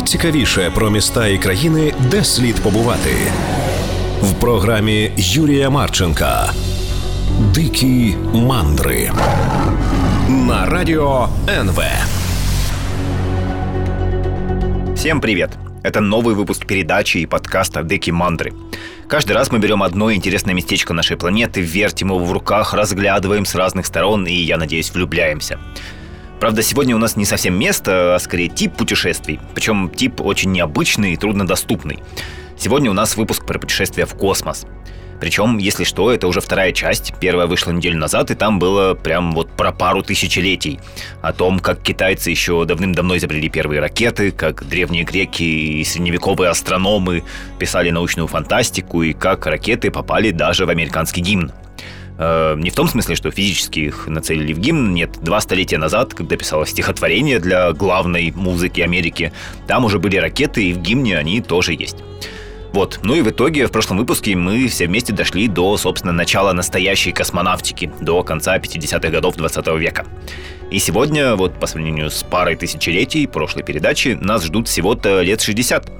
найцікавіше про міста і країни, де слід побувати в програмі Юрія Марченка. Дикі мандри на радио НВ. Всем привет! Это новый выпуск передачи и подкаста «Деки Мандры». Каждый раз мы берем одно интересное местечко нашей планеты, вертим его в руках, разглядываем с разных сторон и, я надеюсь, влюбляемся. Правда, сегодня у нас не совсем место, а скорее тип путешествий. Причем тип очень необычный и труднодоступный. Сегодня у нас выпуск про путешествия в космос. Причем, если что, это уже вторая часть. Первая вышла неделю назад, и там было прям вот про пару тысячелетий. О том, как китайцы еще давным-давно изобрели первые ракеты, как древние греки и средневековые астрономы писали научную фантастику, и как ракеты попали даже в американский гимн. Э, не в том смысле, что физически их нацелили в гимн. Нет, два столетия назад, когда писалось стихотворение для главной музыки Америки, там уже были ракеты, и в гимне они тоже есть. Вот. Ну и в итоге в прошлом выпуске мы все вместе дошли до, собственно, начала настоящей космонавтики, до конца 50-х годов 20 века. И сегодня, вот по сравнению с парой тысячелетий прошлой передачи, нас ждут всего-то лет 60.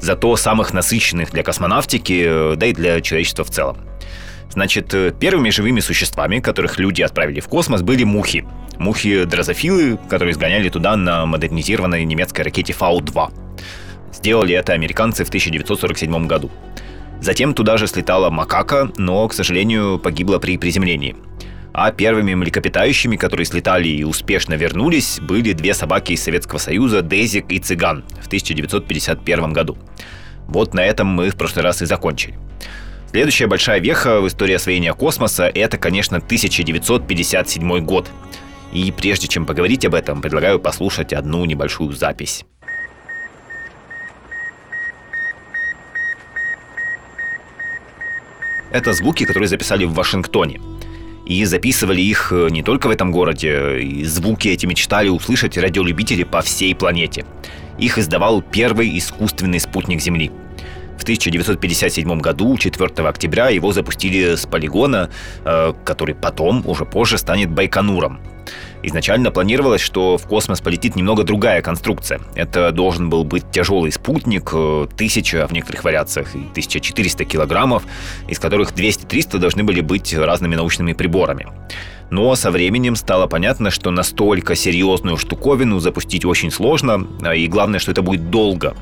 Зато самых насыщенных для космонавтики, э, да и для человечества в целом. Значит, э, первыми живыми существами, которых люди отправили в космос, были мухи. Мухи-дрозофилы, которые сгоняли туда на модернизированной немецкой ракете Фау-2. Сделали это американцы в 1947 году. Затем туда же слетала макака, но, к сожалению, погибла при приземлении. А первыми млекопитающими, которые слетали и успешно вернулись, были две собаки из Советского Союза Дезик и Цыган в 1951 году. Вот на этом мы в прошлый раз и закончили. Следующая большая веха в истории освоения космоса – это, конечно, 1957 год. И прежде чем поговорить об этом, предлагаю послушать одну небольшую запись. Это звуки, которые записали в Вашингтоне. И записывали их э, не только в этом городе, и звуки эти мечтали услышать радиолюбители по всей планете. Их издавал первый искусственный спутник Земли – в 1957 году, 4 октября, его запустили с полигона, э, который потом, уже позже, станет Байконуром. Изначально планировалось, что в космос полетит немного другая конструкция. Это должен был быть тяжелый спутник, 1000, э, в некоторых вариациях и 1400 килограммов, из которых 200-300 должны были быть разными научными приборами. Но со временем стало понятно, что настолько серьезную штуковину запустить очень сложно, а и главное, что это будет долго.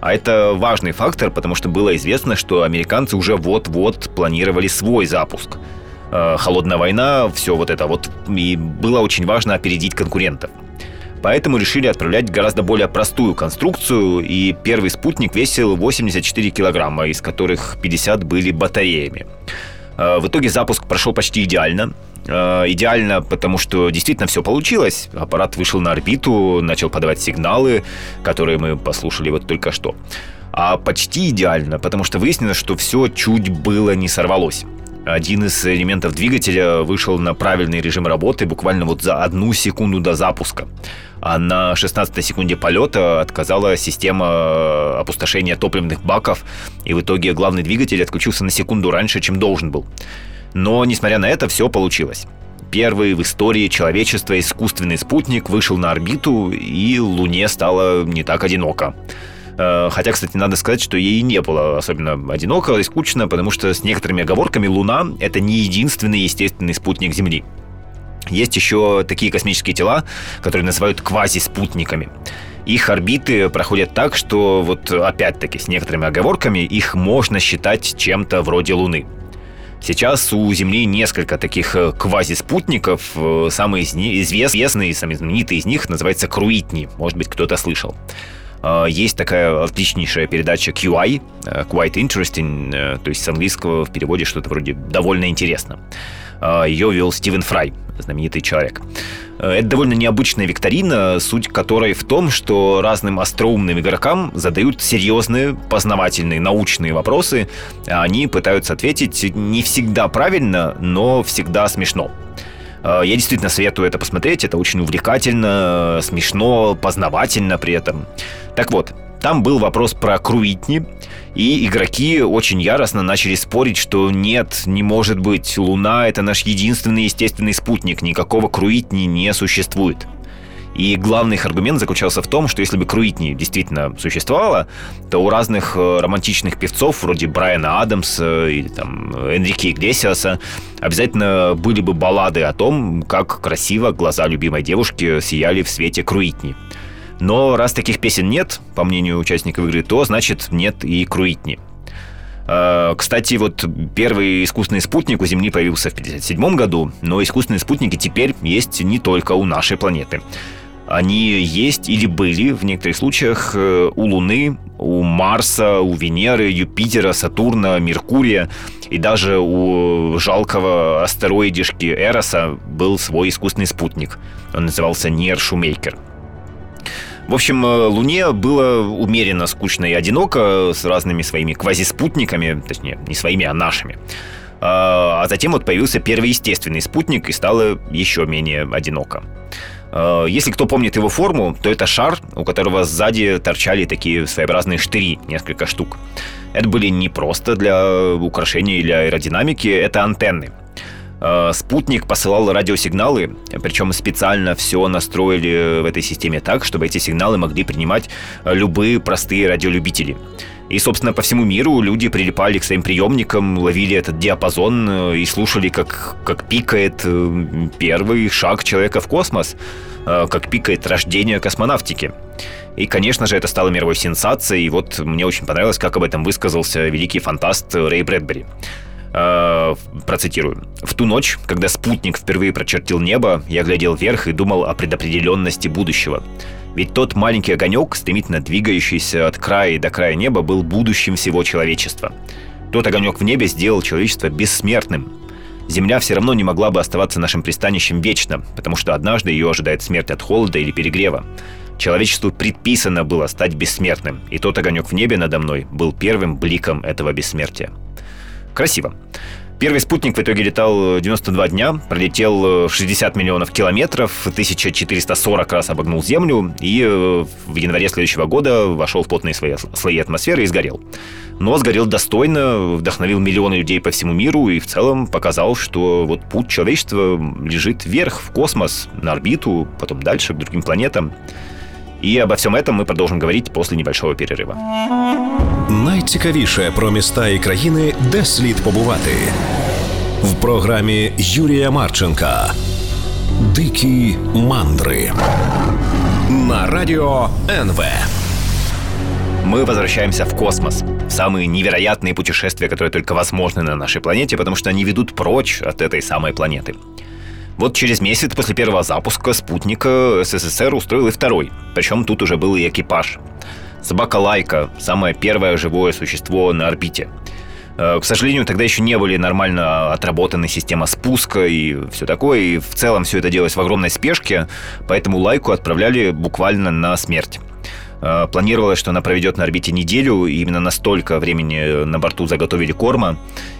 А это важный фактор, потому что было известно, что американцы уже вот-вот планировали свой запуск. Э, холодная война, все вот это вот, и было очень важно опередить конкурентов. Поэтому решили отправлять гораздо более простую конструкцию, и первый спутник весил 84 килограмма, из которых 50 были батареями. Э, в итоге запуск прошел почти идеально. Э, идеально, потому что действительно все получилось. Аппарат вышел на орбиту, начал подавать сигналы, которые мы послушали вот только что. А почти идеально, потому что выяснилось, что все чуть было не сорвалось. Один из элементов двигателя вышел на правильный режим работы буквально вот за одну секунду до запуска. А на 16 секунде полета отказала система опустошения топливных баков, и в итоге главный двигатель отключился на секунду раньше, чем должен был. Но, несмотря на это, все получилось. Первый в истории человечества искусственный спутник вышел на орбиту, и Луне стало не так одиноко. Э, хотя, кстати, надо сказать, что ей не было особенно одиноко и скучно, потому что с некоторыми оговорками Луна — это не единственный естественный спутник Земли. Есть еще такие космические тела, которые называют квазиспутниками. Их орбиты проходят так, что вот опять-таки с некоторыми оговорками их можно считать чем-то вроде Луны. Сейчас у Земли несколько таких э, квазиспутников. Э, самый известный, самый знаменитый из них называется Круитни. Может быть, кто-то слышал. Э, есть такая отличнейшая передача QI, Quite Interesting, то есть с английского в переводе что-то вроде «довольно интересно». Ее вел Стивен Фрай, знаменитый человек. Э, это довольно необычная викторина, суть которой в том, что разным остроумным игрокам задают серьезные, познавательные, научные вопросы. А они пытаются ответить не всегда правильно, но всегда смешно. Э, я действительно советую это посмотреть. Это очень увлекательно, смешно, познавательно при этом. Так вот, там был вопрос про Круитни, и игроки очень яростно начали спорить, что нет, не может быть, Луна — это наш единственный естественный спутник, никакого Круитни не существует. И главный их аргумент заключался в том, что если бы Круитни действительно существовала, то у разных э, романтичных певцов, вроде Брайана Адамса или там Энрике Иглесиаса, обязательно были бы баллады о том, как красиво глаза любимой девушки сияли в свете Круитни. Но раз таких песен нет, по мнению участников игры, то значит нет и Круитни. А, кстати, вот первый искусственный спутник у Земли появился в 1957 году, но искусственные спутники теперь есть не только у нашей планеты. Они есть или были в некоторых случаях э, у Луны, у Марса, у Венеры, Юпитера, Сатурна, Меркурия. И даже у жалкого астероидишки Эроса был свой искусственный спутник. Он назывался Нер Шумейкер. В общем, э, Луне было умеренно скучно и одиноко с разными своими квазиспутниками, точнее, не своими, а нашими. А, а затем вот появился первый естественный спутник, и стало еще менее одиноко. А, если кто помнит его форму, то это шар, у которого сзади торчали такие своеобразные штыри, несколько штук. Это были не просто для украшения или аэродинамики, это антенны. Э, спутник посылал радиосигналы, причем специально все настроили в этой системе так, чтобы эти сигналы могли принимать любые простые радиолюбители. И, собственно, по всему миру люди прилипали к своим приемникам, ловили этот диапазон э, и слушали, как, как пикает э, первый шаг человека в космос, как пикает рождение космонавтики. И, конечно же, это стало мировой сенсацией, и вот мне очень понравилось, как об этом высказался великий фантаст Рэй Брэдбери. Э, процитирую. «В ту ночь, когда спутник впервые прочертил небо, я глядел вверх и думал о предопределенности будущего. Ведь тот маленький огонек, стремительно двигающийся от края до края неба, был будущим всего человечества. Тот огонек в небе сделал человечество бессмертным. Земля все равно не могла бы оставаться нашим пристанищем вечно, потому что однажды ее ожидает смерть от холода или перегрева. Человечеству предписано было стать бессмертным, и тот огонек в небе надо мной был первым бликом этого бессмертия. Красиво. Первый спутник в итоге летал 92 дня, пролетел 60 миллионов километров, 1440 раз обогнул Землю и э, в январе следующего года вошел в плотные слои, слои атмосферы и сгорел. Но сгорел достойно, вдохновил миллионы людей по всему миру и в целом показал, что вот путь человечества лежит вверх, в космос, на орбиту, потом дальше, к другим планетам. І обо всем этом ми продовжимо говорити після небольшого перерива. Найцікавіше про міста і країни, де слід побувати в програмі Юрія Марченка. Дикі мандри на радио НВ. Мы возвращаемся в космос, в самые невероятные путешествия, которые только возможны на нашей планете, потому что они ведут прочь от этой самой планеты. Вот через месяц после первого запуска спутника СССР устроил и второй. Причем тут уже был и экипаж. Собака Лайка – самое первое живое существо на орбите. Э, к сожалению, тогда еще не были нормально отработаны система спуска и все такое. И в целом все это делалось в огромной спешке, поэтому Лайку отправляли буквально на смерть. Э, планировалось, что она проведет на орбите неделю, и именно настолько времени на борту заготовили корма,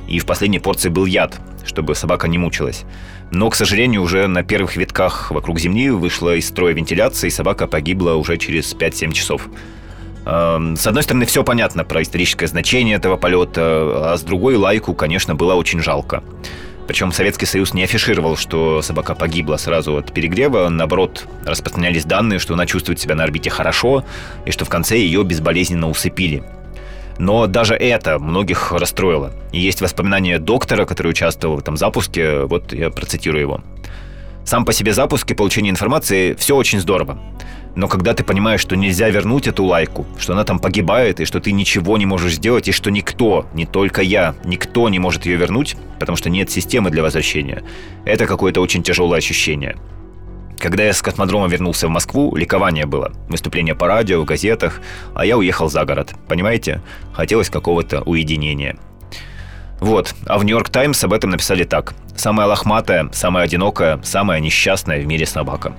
и в последней порции был яд, чтобы собака не мучилась. Но, к сожалению, уже на первых витках вокруг Земли вышла из строя вентиляция, и собака погибла уже через 5-7 часов. Эм, с одной стороны, все понятно про историческое значение этого полета, а с другой лайку, конечно, было очень жалко. Причем Советский Союз не афишировал, что собака погибла сразу от перегрева. Наоборот, распространялись данные, что она чувствует себя на орбите хорошо, и что в конце ее безболезненно усыпили. Но даже это многих расстроило. И есть воспоминания доктора, который участвовал в этом запуске, вот я процитирую его. Сам по себе запуск и получение информации – все очень здорово. Но когда ты понимаешь, что нельзя вернуть эту лайку, что она там погибает, и что ты ничего не можешь сделать, и что никто, не только я, никто не может ее вернуть, потому что нет системы для возвращения, это какое-то очень тяжелое ощущение. Когда я с космодрома вернулся в Москву, ликование было. Выступление по радио, в газетах, а я уехал за город. Понимаете? Хотелось какого-то уединения. Вот, а в Нью-Йорк Таймс об этом написали так. Самая лохматая, самая одинокая, самая несчастная в мире собака.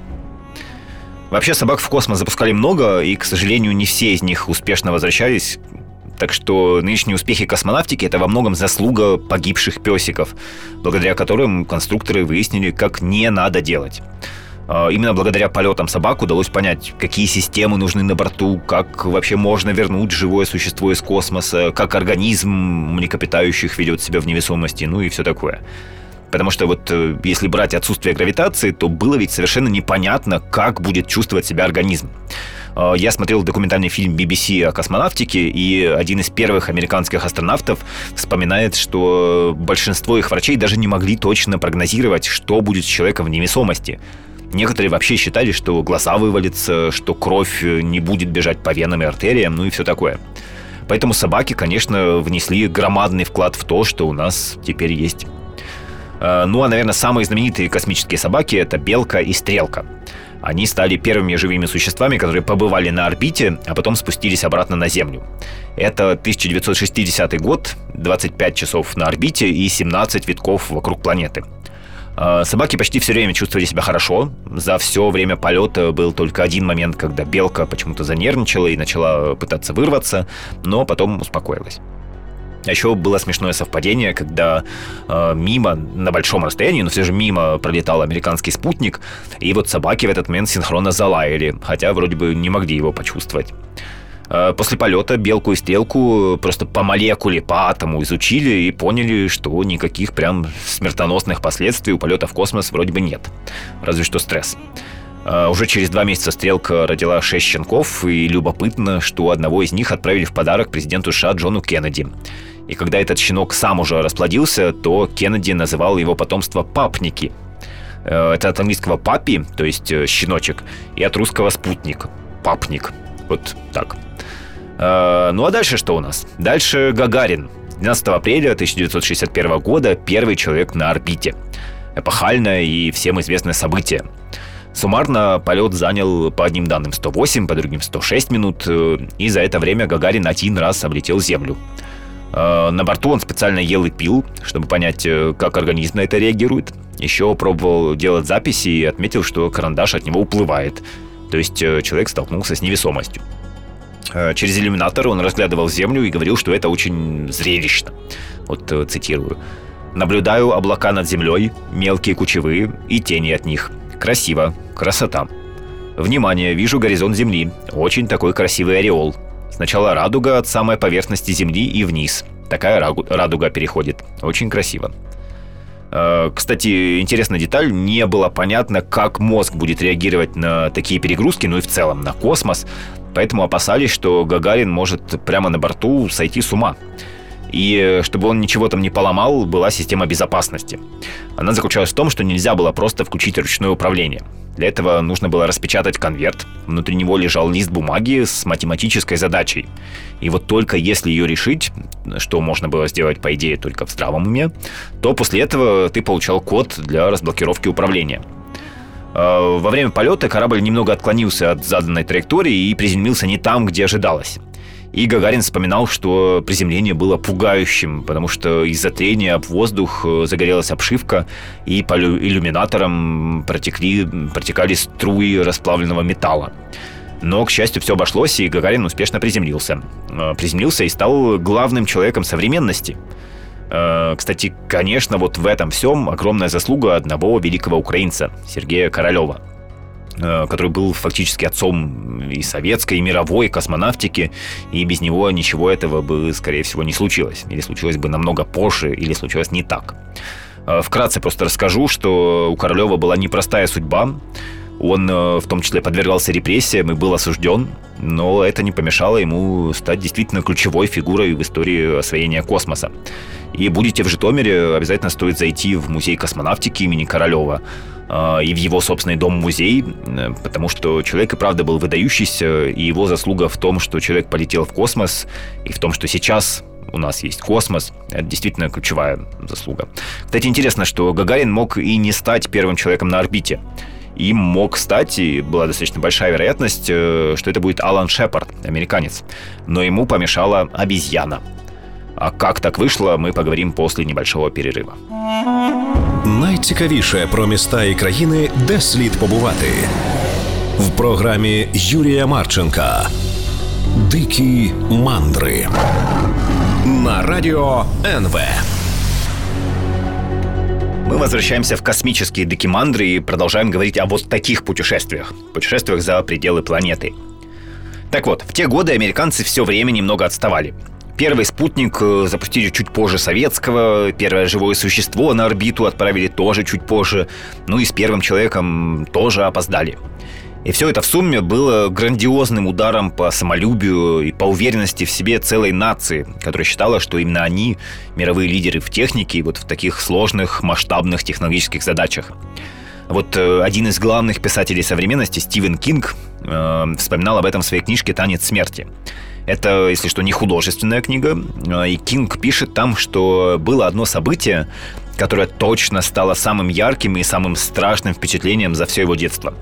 Вообще собак в космос запускали много, и, к сожалению, не все из них успешно возвращались. Так что нынешние успехи космонавтики – это во многом заслуга погибших песиков, благодаря которым конструкторы выяснили, как не надо делать. А, именно благодаря полетам собак удалось понять, какие системы нужны на борту, как вообще можно вернуть живое существо из космоса, как организм млекопитающих ведет себя в невесомости, ну и все такое. Потому что вот э, если брать отсутствие гравитации, то было ведь совершенно непонятно, как будет чувствовать себя организм. Э, я смотрел документальный фильм BBC о космонавтике, и один из первых американских астронавтов вспоминает, что большинство их врачей даже не могли точно прогнозировать, что будет с человеком в невесомости. Некоторые вообще считали, что глаза вывалятся, что кровь не будет бежать по венам и артериям, ну и все такое. Поэтому собаки, конечно, внесли громадный вклад в то, что у нас теперь есть. Э, ну, а, наверное, самые знаменитые космические собаки – это белка и стрелка. Они стали первыми живыми существами, которые побывали на орбите, а потом спустились обратно на Землю. Это 1960 год, 25 часов на орбите и 17 витков вокруг планеты – а, собаки почти все время чувствовали себя хорошо. За все время полета был только один момент, когда белка почему-то занервничала и начала пытаться вырваться, но потом успокоилась. А еще было смешное совпадение, когда э, мимо, на большом расстоянии, но все же мимо пролетал американский спутник, и вот собаки в этот момент синхронно залаяли, хотя вроде бы не могли его почувствовать. Э, после полета белку и стрелку просто по молекуле, по атому изучили и поняли, что никаких прям смертоносных последствий у полета в космос вроде бы нет. Разве что стресс. Э, уже через два месяца Стрелка родила шесть щенков, и любопытно, что одного из них отправили в подарок президенту США Джону Кеннеди. И когда этот щенок сам уже расплодился, то Кеннеди называл его потомство «папники». Э, это от английского «папи», то есть щеночек, и от русского «спутник», «папник». Вот так. Э, ну а дальше что у нас? Дальше Гагарин. 12 апреля 1961 года первый человек на орбите. Эпохальное и всем известное событие. Суммарно полет занял по одним данным 108, по другим 106 минут, э, и за это время Гагарин один раз облетел Землю. Э, на борту он специально ел и пил, чтобы понять, как организм на это реагирует. Еще пробовал делать записи и отметил, что карандаш от него уплывает. То есть человек столкнулся с невесомостью. Э, через иллюминатор он разглядывал Землю и говорил, что это очень зрелищно. Вот э, цитирую. «Наблюдаю облака над землей, мелкие кучевые и тени от них. Красиво, красота. Внимание, вижу горизонт Земли. Очень такой красивый ореол. Сначала радуга от самой поверхности Земли и вниз. Такая радуга переходит. Очень красиво. Э, кстати, интересная деталь, не было понятно, как мозг будет реагировать на такие перегрузки, ну и в целом на космос поэтому опасались, что Гагарин может прямо на борту сойти с ума. И чтобы он ничего там не поломал, была система безопасности. Она заключалась в том, что нельзя было просто включить ручное управление. Для этого нужно было распечатать конверт. Внутри него лежал лист бумаги с математической задачей. И вот только если ее решить, что можно было сделать, по идее, только в здравом уме, то после этого ты получал код для разблокировки управления – Э, во время полета корабль немного отклонился от заданной траектории и приземлился не там, где ожидалось. И Гагарин вспоминал, что приземление было пугающим, потому что из-за трения об воздух э, загорелась обшивка, и по иллюминаторам протекли, протекали струи расплавленного металла. Но, к счастью, все обошлось, и Гагарин успешно приземлился. Э, приземлился и стал главным человеком современности – Э, кстати, конечно, вот в этом всем огромная заслуга одного великого украинца, Сергея Королева который был фактически отцом и советской, и мировой космонавтики, и без него ничего этого бы, скорее всего, не случилось. Или случилось бы намного позже, или случилось не так. Э, вкратце просто расскажу, что у Королева была непростая судьба. Он в том числе подвергался репрессиям и был осужден, но это не помешало ему стать действительно ключевой фигурой в истории освоения космоса. И будете в Житомире, обязательно стоит зайти в музей космонавтики имени Королева а, и в его собственный дом-музей, э, потому что человек и правда был выдающийся, и его заслуга в том, что человек полетел в космос, и в том, что сейчас у нас есть космос. Это действительно ключевая заслуга. Кстати, интересно, что Гагарин мог и не стать первым человеком на орбите. Им мог стать, и была достаточно большая вероятность, э, что это будет Алан Шепард, американец. Но ему помешала обезьяна. А как так вийшло, ми поговоримо після небольшого перерива. Найцікавіше про міста і країни, де слід побувати в програмі Юрія Марченка. Дикі мандри на радио НВ. Мы возвращаемся в космические декимандры и продолжаем говорить о вот таких путешествиях. Путешествиях за пределы планеты. Так вот, в те годы американцы все время немного отставали. Первый спутник э, запустили чуть позже советского, первое живое существо на орбиту отправили тоже чуть позже, ну и с первым человеком тоже опоздали. И все это в сумме было грандиозным ударом по самолюбию и по уверенности в себе целой нации, которая считала, что именно они мировые лидеры в технике вот в таких сложных масштабных технологических задачах. Вот э, один из главных писателей современности, Стивен Кинг, э, вспоминал об этом в своей книжке «Танец смерти». Это, если что, не художественная книга. Э, и Кинг пишет там, что было одно событие, которое точно стало самым ярким и самым страшным впечатлением за все его детство.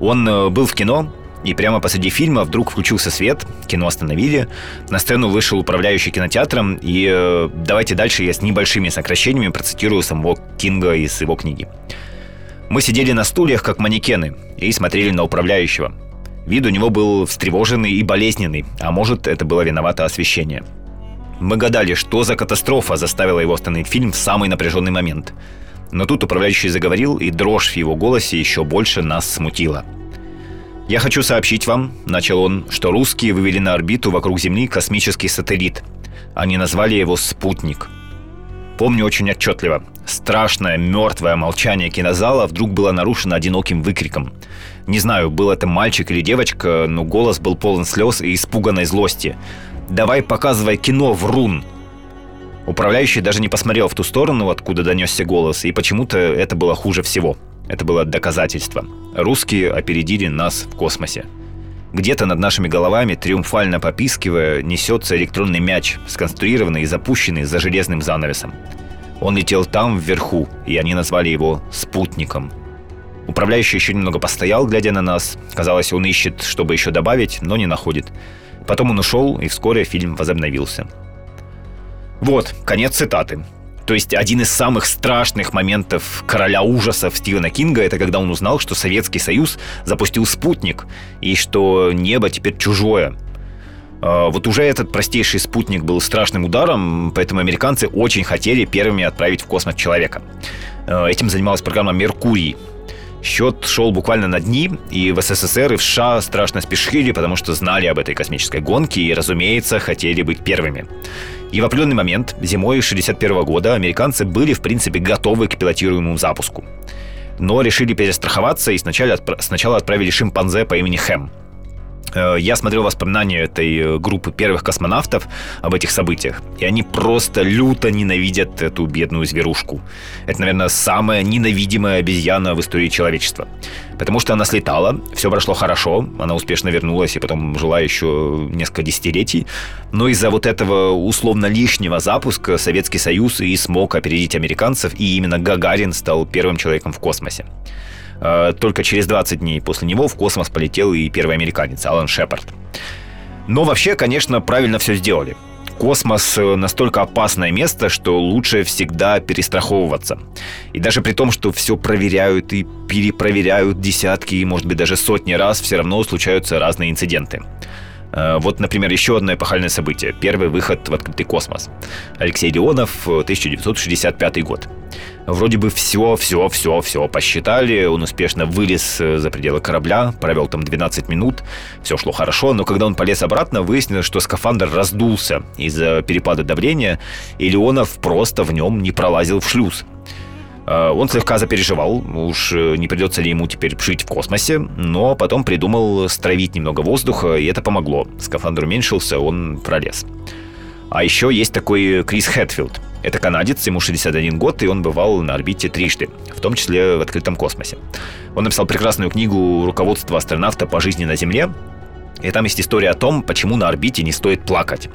Он э, был в кино, и прямо посреди фильма вдруг включился свет, кино остановили, на сцену вышел управляющий кинотеатром, и э, давайте дальше я с небольшими сокращениями процитирую самого Кинга из его книги. Мы сидели на стульях, как манекены, и смотрели на управляющего. Вид у него был встревоженный и болезненный, а может, это было виновато освещение. Мы гадали, что за катастрофа заставила его остановить фильм в самый напряженный момент – но тут управляющий заговорил, и дрожь в его голосе еще больше нас смутила. «Я хочу сообщить вам», — начал он, — «что русские вывели на орбиту вокруг Земли космический сателлит. Они назвали его «Спутник». Помню очень отчетливо. Страшное, мертвое молчание кинозала вдруг было нарушено одиноким выкриком. Не знаю, был это мальчик или девочка, но голос был полон слез и испуганной злости. «Давай показывай кино, врун!» Управляющий даже не посмотрел в ту сторону, откуда донесся голос, и почему-то это было хуже всего. Это было доказательство. Русские опередили нас в космосе. Где-то над нашими головами, триумфально попискивая, несется электронный мяч, сконструированный и запущенный за железным занавесом. Он летел там, вверху, и они назвали его «спутником». Управляющий еще немного постоял, глядя на нас. Казалось, он ищет, чтобы еще добавить, но не находит. Потом он ушел, и вскоре фильм возобновился. Вот, конец цитаты. То есть один из самых страшных моментов короля ужасов Стивена Кинга это когда он узнал, что Советский Союз запустил спутник и что небо теперь чужое. А, вот уже этот простейший спутник был страшным ударом, поэтому американцы очень хотели первыми отправить в космос человека. А, этим занималась программа «Меркурий», Счет шел буквально на дни, и в СССР и в США страшно спешили, потому что знали об этой космической гонке и, разумеется, хотели быть первыми. И в определенный момент, зимой 1961 года, американцы были, в принципе, готовы к пилотируемому запуску. Но решили перестраховаться и сначала, сначала отправили шимпанзе по имени Хэм – я смотрел воспоминания этой э, группы первых космонавтов об этих событиях, и они просто люто ненавидят эту бедную зверушку. Это, наверное, самая ненавидимая обезьяна в истории человечества. Потому что она слетала, все прошло хорошо, она успешно вернулась и потом жила еще несколько десятилетий. Но из-за вот этого условно лишнего запуска Советский Союз и смог опередить американцев, и именно Гагарин стал первым человеком в космосе. Э, только через 20 дней после него в космос полетел и первый американец Алан Шепард. Но вообще, конечно, правильно все сделали. Космос э, настолько опасное место, что лучше всегда перестраховываться. И даже при том, что все проверяют и перепроверяют десятки может быть, даже сотни раз, все равно случаются разные инциденты. Э, вот, например, еще одно эпохальное событие. Первый выход в открытый космос. Алексей Леонов, 1965 год. Вроде бы все, все, все, все посчитали. Он успешно вылез э, за пределы корабля, провел там 12 минут. Все шло хорошо, но когда он полез обратно, выяснилось, что скафандр раздулся из-за перепада давления, и Леонов просто в нем не пролазил в шлюз. Э, он слегка запереживал, уж э, не придется ли ему теперь жить в космосе, но потом придумал стравить немного воздуха, и это помогло. Скафандр уменьшился, он пролез. А еще есть такой Крис Хэтфилд. Это канадец, ему 61 год, и он бывал на орбите трижды, в том числе в открытом космосе. Он написал прекрасную книгу «Руководство астронавта по жизни на Земле», и там есть история о том, почему на орбите не стоит плакать.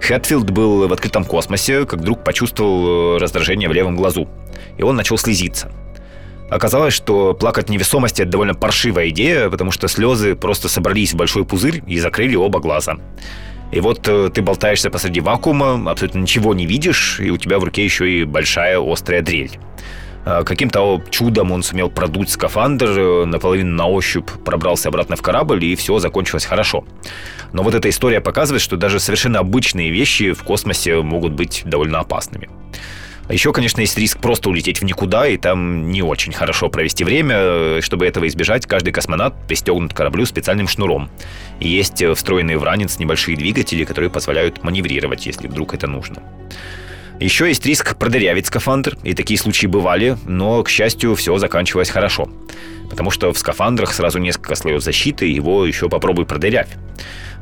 Хэтфилд был в открытом космосе, как вдруг почувствовал раздражение в левом глазу, и он начал слезиться. Оказалось, что плакать невесомости – это довольно паршивая идея, потому что слезы просто собрались в большой пузырь и закрыли оба глаза. И вот э, ты болтаешься посреди вакуума, абсолютно ничего не видишь, и у тебя в руке еще и большая острая дрель. А, каким-то чудом он сумел продуть скафандр, э, наполовину на ощупь пробрался обратно в корабль, и все закончилось хорошо. Но вот эта история показывает, что даже совершенно обычные вещи в космосе могут быть довольно опасными. А еще, конечно, есть риск просто улететь в никуда, и там не очень хорошо провести время. Чтобы этого избежать, каждый космонавт пристегнут к кораблю специальным шнуром. И есть встроенные в ранец небольшие двигатели, которые позволяют маневрировать, если вдруг это нужно. Еще есть риск продырявить скафандр, и такие случаи бывали, но, к счастью, все заканчивалось хорошо. Потому что в скафандрах сразу несколько слоев защиты, его еще попробуй продырявь.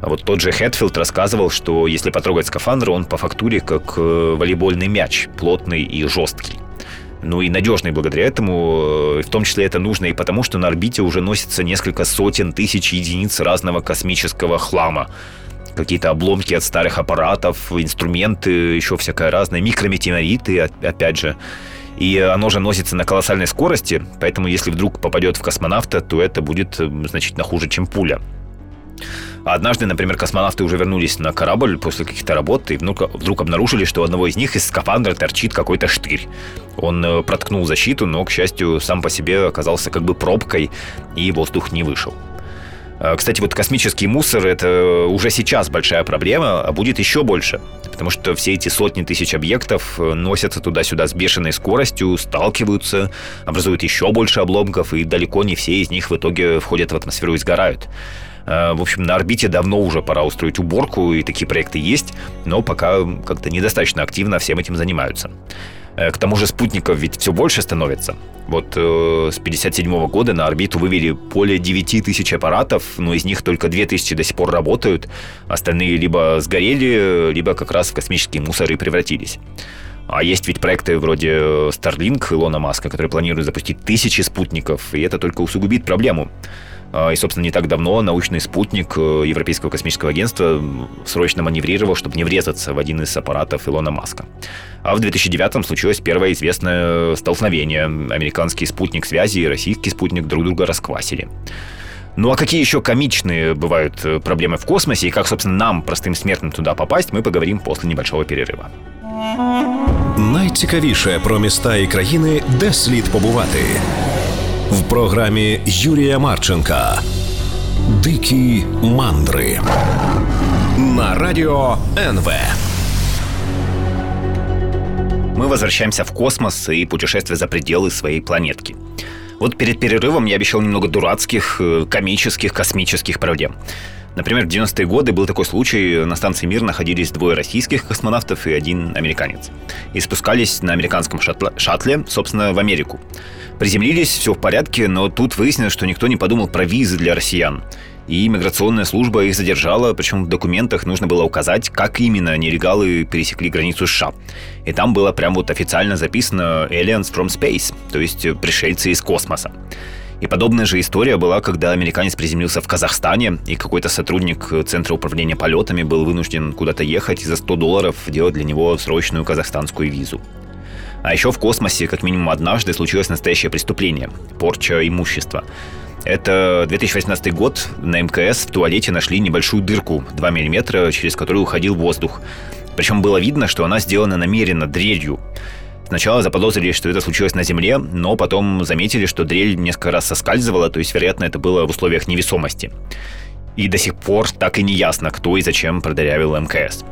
А вот тот же Хэтфилд рассказывал, что если потрогать скафандр, он по фактуре как э, волейбольный мяч, плотный и жесткий. Ну и надежный благодаря этому. Э, в том числе это нужно и потому, что на орбите уже носится несколько сотен тысяч единиц разного космического хлама какие-то обломки от старых аппаратов, инструменты, еще всякое разное, микрометеориты, опять же. И оно же носится на колоссальной скорости, поэтому если вдруг попадет в космонавта, то это будет значительно хуже, чем пуля. однажды, например, космонавты уже вернулись на корабль после каких-то работ и вдруг обнаружили, что у одного из них из скафандра торчит какой-то штырь. Он э, проткнул защиту, но, к счастью, сам по себе оказался как бы пробкой, и воздух не вышел. А, кстати, вот космический мусор – это уже сейчас большая проблема, а будет еще больше. Потому что все эти сотни тысяч объектов э, носятся туда-сюда с бешеной скоростью, сталкиваются, образуют еще больше обломков, и далеко не все из них в итоге входят в атмосферу и сгорают. В общем, на орбите давно уже пора устроить уборку, и такие проекты есть, но пока как-то недостаточно активно всем этим занимаются. Э, к тому же спутников ведь все больше становится. Вот э, с 57 года на орбиту вывели более 9 тысяч аппаратов, но из них только 2 тысячи до сих пор работают. Остальные либо сгорели, либо как раз в космические мусоры превратились. А есть ведь проекты вроде Starlink Илона Маска, который планирует запустить тысячи спутников, и это только усугубит проблему. А, и, собственно, не так давно научный спутник э, Европейского космического агентства срочно маневрировал, чтобы не врезаться в один из аппаратов Илона Маска. А в 2009 случилось первое известное столкновение. Американский спутник связи и российский спутник друг друга расквасили. Ну а какие еще комичные бывают э, проблемы в космосе и как, собственно, нам, простым смертным, туда попасть, мы поговорим после небольшого перерыва. Найцікавіше про міста і країни, де слід побувати в програмі Юрія Марченка. Дикі мандри на радио НВ. Мы возвращаемся в космос и путешествие за пределы своей планетки. Вот перед перерывом я обещал немного дурацких, э, комических, космических проблем. Например, в 90-е годы был такой случай, на станции «Мир» находились двое российских космонавтов и один американец. И спускались на американском шаттле, собственно, в Америку. Приземлились, все в порядке, но тут выяснилось, что никто не подумал про визы для россиян. И миграционная служба их задержала, причем в документах нужно было указать, как именно нелегалы пересекли границу США. И там было прям вот официально записано «Aliens from Space», то есть пришельцы из космоса. И подобная же история была, когда американец приземлился в Казахстане, и какой-то сотрудник Центра управления полетами был вынужден куда-то ехать и за 100 долларов делать для него срочную казахстанскую визу. А еще в космосе, как минимум однажды, случилось настоящее преступление – порча имущества. Это 2018 год. На МКС в туалете нашли небольшую дырку 2 мм, через которую уходил воздух. Причем было видно, что она сделана намеренно, дрелью. Сначала заподозрили, что это случилось на Земле, но потом заметили, что дрель несколько раз соскальзывала, то есть, вероятно, это было в условиях невесомости. И до сих пор так и не ясно, кто и зачем продырявил МКС.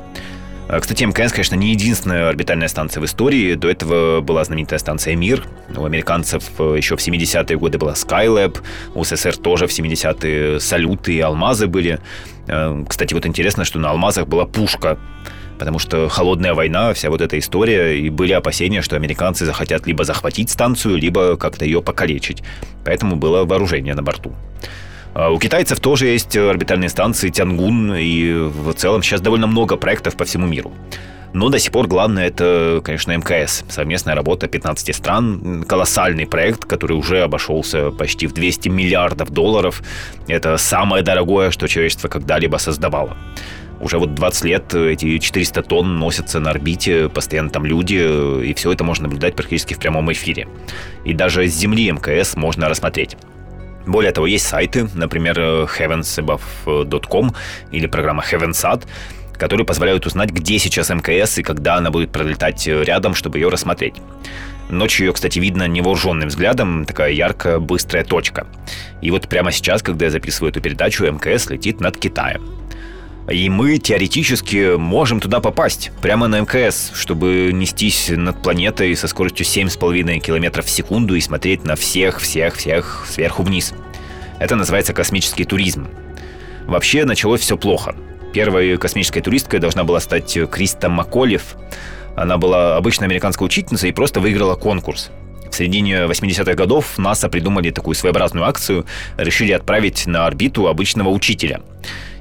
А, кстати, МКС, конечно, не единственная орбитальная станция в истории. До этого была знаменитая станция «Мир». У американцев э, еще в 70-е годы была Skylab. У СССР тоже в 70-е «Салюты» и «Алмазы» были. Э, кстати, вот интересно, что на «Алмазах» была пушка потому что холодная война, вся вот эта история, и были опасения, что американцы захотят либо захватить станцию, либо как-то ее покалечить. Поэтому было вооружение на борту. А у китайцев тоже есть орбитальные станции Тянгун, и в целом сейчас довольно много проектов по всему миру. Но до сих пор главное это, конечно, МКС. Совместная работа 15 стран. Колоссальный проект, который уже обошелся почти в 200 миллиардов долларов. Это самое дорогое, что человечество когда-либо создавало. Уже вот 20 лет эти 400 тонн носятся на орбите, постоянно там люди, и все это можно наблюдать практически в прямом эфире. И даже с Земли МКС можно рассмотреть. Более того, есть сайты, например, heavensabove.com или программа HeavenSat, которые позволяют узнать, где сейчас МКС и когда она будет пролетать рядом, чтобы ее рассмотреть. Ночью ее, кстати, видно невооруженным взглядом, такая яркая, быстрая точка. И вот прямо сейчас, когда я записываю эту передачу, МКС летит над Китаем. И мы теоретически можем туда попасть, прямо на МКС, чтобы нестись над планетой со скоростью 7,5 км в секунду и смотреть на всех-всех-всех сверху вниз. Это называется космический туризм. Вообще началось все плохо. Первой космической туристкой должна была стать Криста Маколев. Она была обычной американской учительницей и просто выиграла конкурс. В середине 80-х годов НАСА придумали такую своеобразную акцию, решили отправить на орбиту обычного учителя.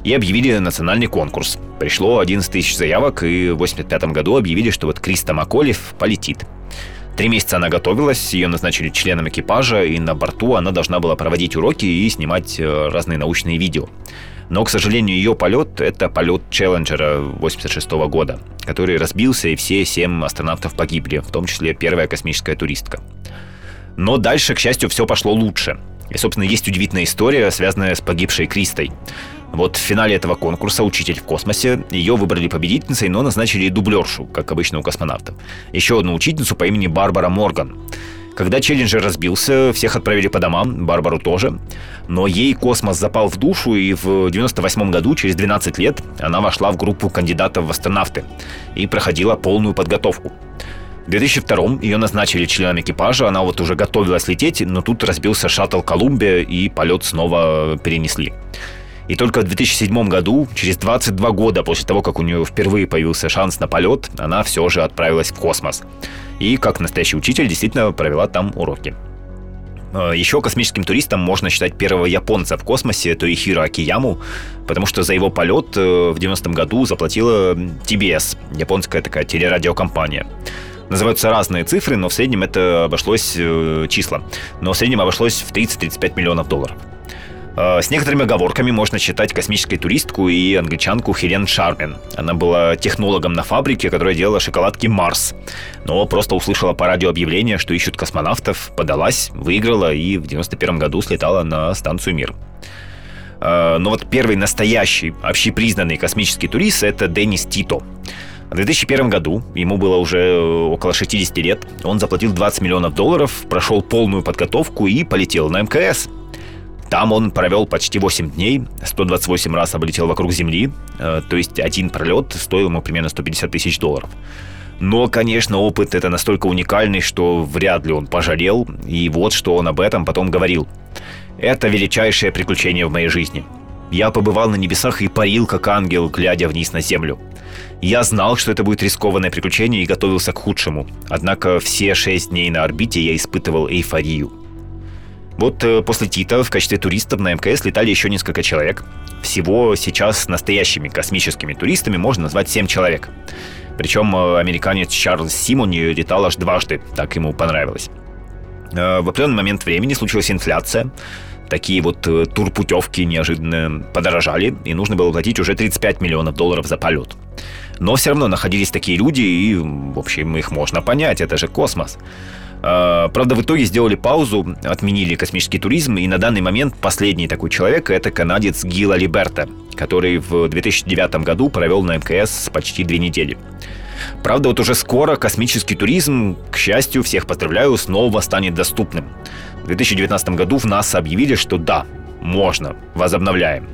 И объявили национальный конкурс. Пришло 11 тысяч заявок, и в 85 году объявили, что вот Криста Маколев полетит. Три месяца она готовилась, ее назначили членом экипажа, и на борту она должна была проводить уроки и снимать э, разные научные видео. Но, к сожалению, ее полет – это полет Челленджера 86 года, который разбился, и все семь астронавтов погибли, в том числе первая космическая туристка. Но дальше, к счастью, все пошло лучше. И, собственно, есть удивительная история, связанная с погибшей Кристой. Вот в финале этого конкурса «Учитель в космосе» ее выбрали победительницей, но назначили дублершу, как обычно у космонавтов. Еще одну учительницу по имени Барбара Морган. Когда Челленджер разбился, всех отправили по домам, Барбару тоже. Но ей космос запал в душу, и в 98 году, через 12 лет, она вошла в группу кандидатов в астронавты и проходила полную подготовку. В 2002 ее назначили членом экипажа, она вот уже готовилась лететь, но тут разбился шаттл «Колумбия», и полет снова перенесли. И только в 2007 году, через 22 года после того, как у нее впервые появился шанс на полет, она все же отправилась в космос. И как настоящий учитель действительно провела там уроки. А, Еще космическим туристом можно считать первого японца в космосе, Тоихиро Акияму, потому что за его полет э, в 90-м году заплатила TBS, японская такая телерадиокомпания. Называются разные цифры, но в среднем это обошлось э, числа. Но в среднем обошлось в 30-35 миллионов долларов. Э, с некоторыми оговорками можно считать космической туристку и англичанку Хелен Шармен. Она была технологом на фабрике, которая делала шоколадки Марс. Но просто услышала по радио объявление, что ищут космонавтов, подалась, выиграла и в 91 году слетала на станцию Мир. Э, Но вот первый настоящий, общепризнанный космический турист – это Деннис Тито. В 2001 году, ему было уже э, около 60 лет, он заплатил 20 миллионов долларов, прошел полную подготовку и полетел на МКС – там он провел почти 8 дней, 128 раз облетел вокруг Земли, э, то есть один пролет стоил ему примерно 150 тысяч долларов. Но, конечно, опыт это настолько уникальный, что вряд ли он пожалел, и вот что он об этом потом говорил. «Это величайшее приключение в моей жизни. Я побывал на небесах и парил, как ангел, глядя вниз на землю. Я знал, что это будет рискованное приключение и готовился к худшему. Однако все шесть дней на орбите я испытывал эйфорию. Вот э, после Тита в качестве туристов на МКС летали еще несколько человек. Всего сейчас настоящими космическими туристами можно назвать 7 человек. Причем э, американец Чарльз Симони летал аж дважды, так ему понравилось. Э, в определенный момент времени случилась инфляция. Такие вот турпутевки неожиданно подорожали, и нужно было платить уже 35 миллионов долларов за полет. Но все равно находились такие люди, и, в общем, их можно понять, это же космос. А, правда, в итоге сделали паузу, отменили космический туризм, и на данный момент последний такой человек – это канадец Гила Либерта, который в 2009 году провел на МКС почти две недели. Правда, вот уже скоро космический туризм, к счастью, всех поздравляю, снова станет доступным. В 2019 году в НАСА объявили, что да, можно, возобновляем.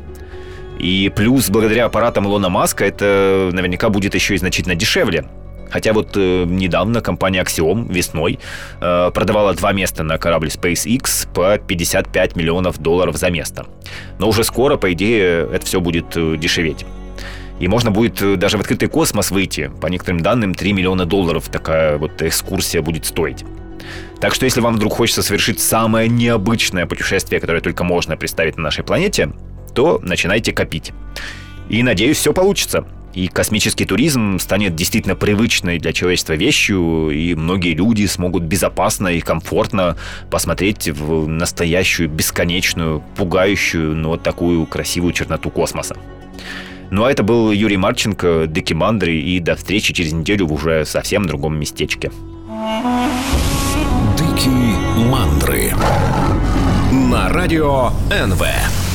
И плюс, благодаря аппаратам Илона Маска, это наверняка будет еще и значительно дешевле. Хотя вот э, недавно компания Axiom весной э, продавала два места на корабль SpaceX по 55 миллионов долларов за место. Но уже скоро, по идее, это все будет э, дешеветь. И можно будет э, даже в открытый космос выйти. По некоторым данным, 3 миллиона долларов такая вот экскурсия будет стоить. Так что если вам вдруг хочется совершить самое необычное путешествие, которое только можно представить на нашей планете, то начинайте копить. И надеюсь, все получится. И космический туризм станет действительно привычной для человечества вещью, и многие люди смогут безопасно и комфортно посмотреть в настоящую, бесконечную, пугающую, но такую красивую черноту космоса. Ну а это был Юрий Марченко, Дики Мандри, и до встречи через неделю в уже совсем другом местечке. Дикие мандры на радио НВ.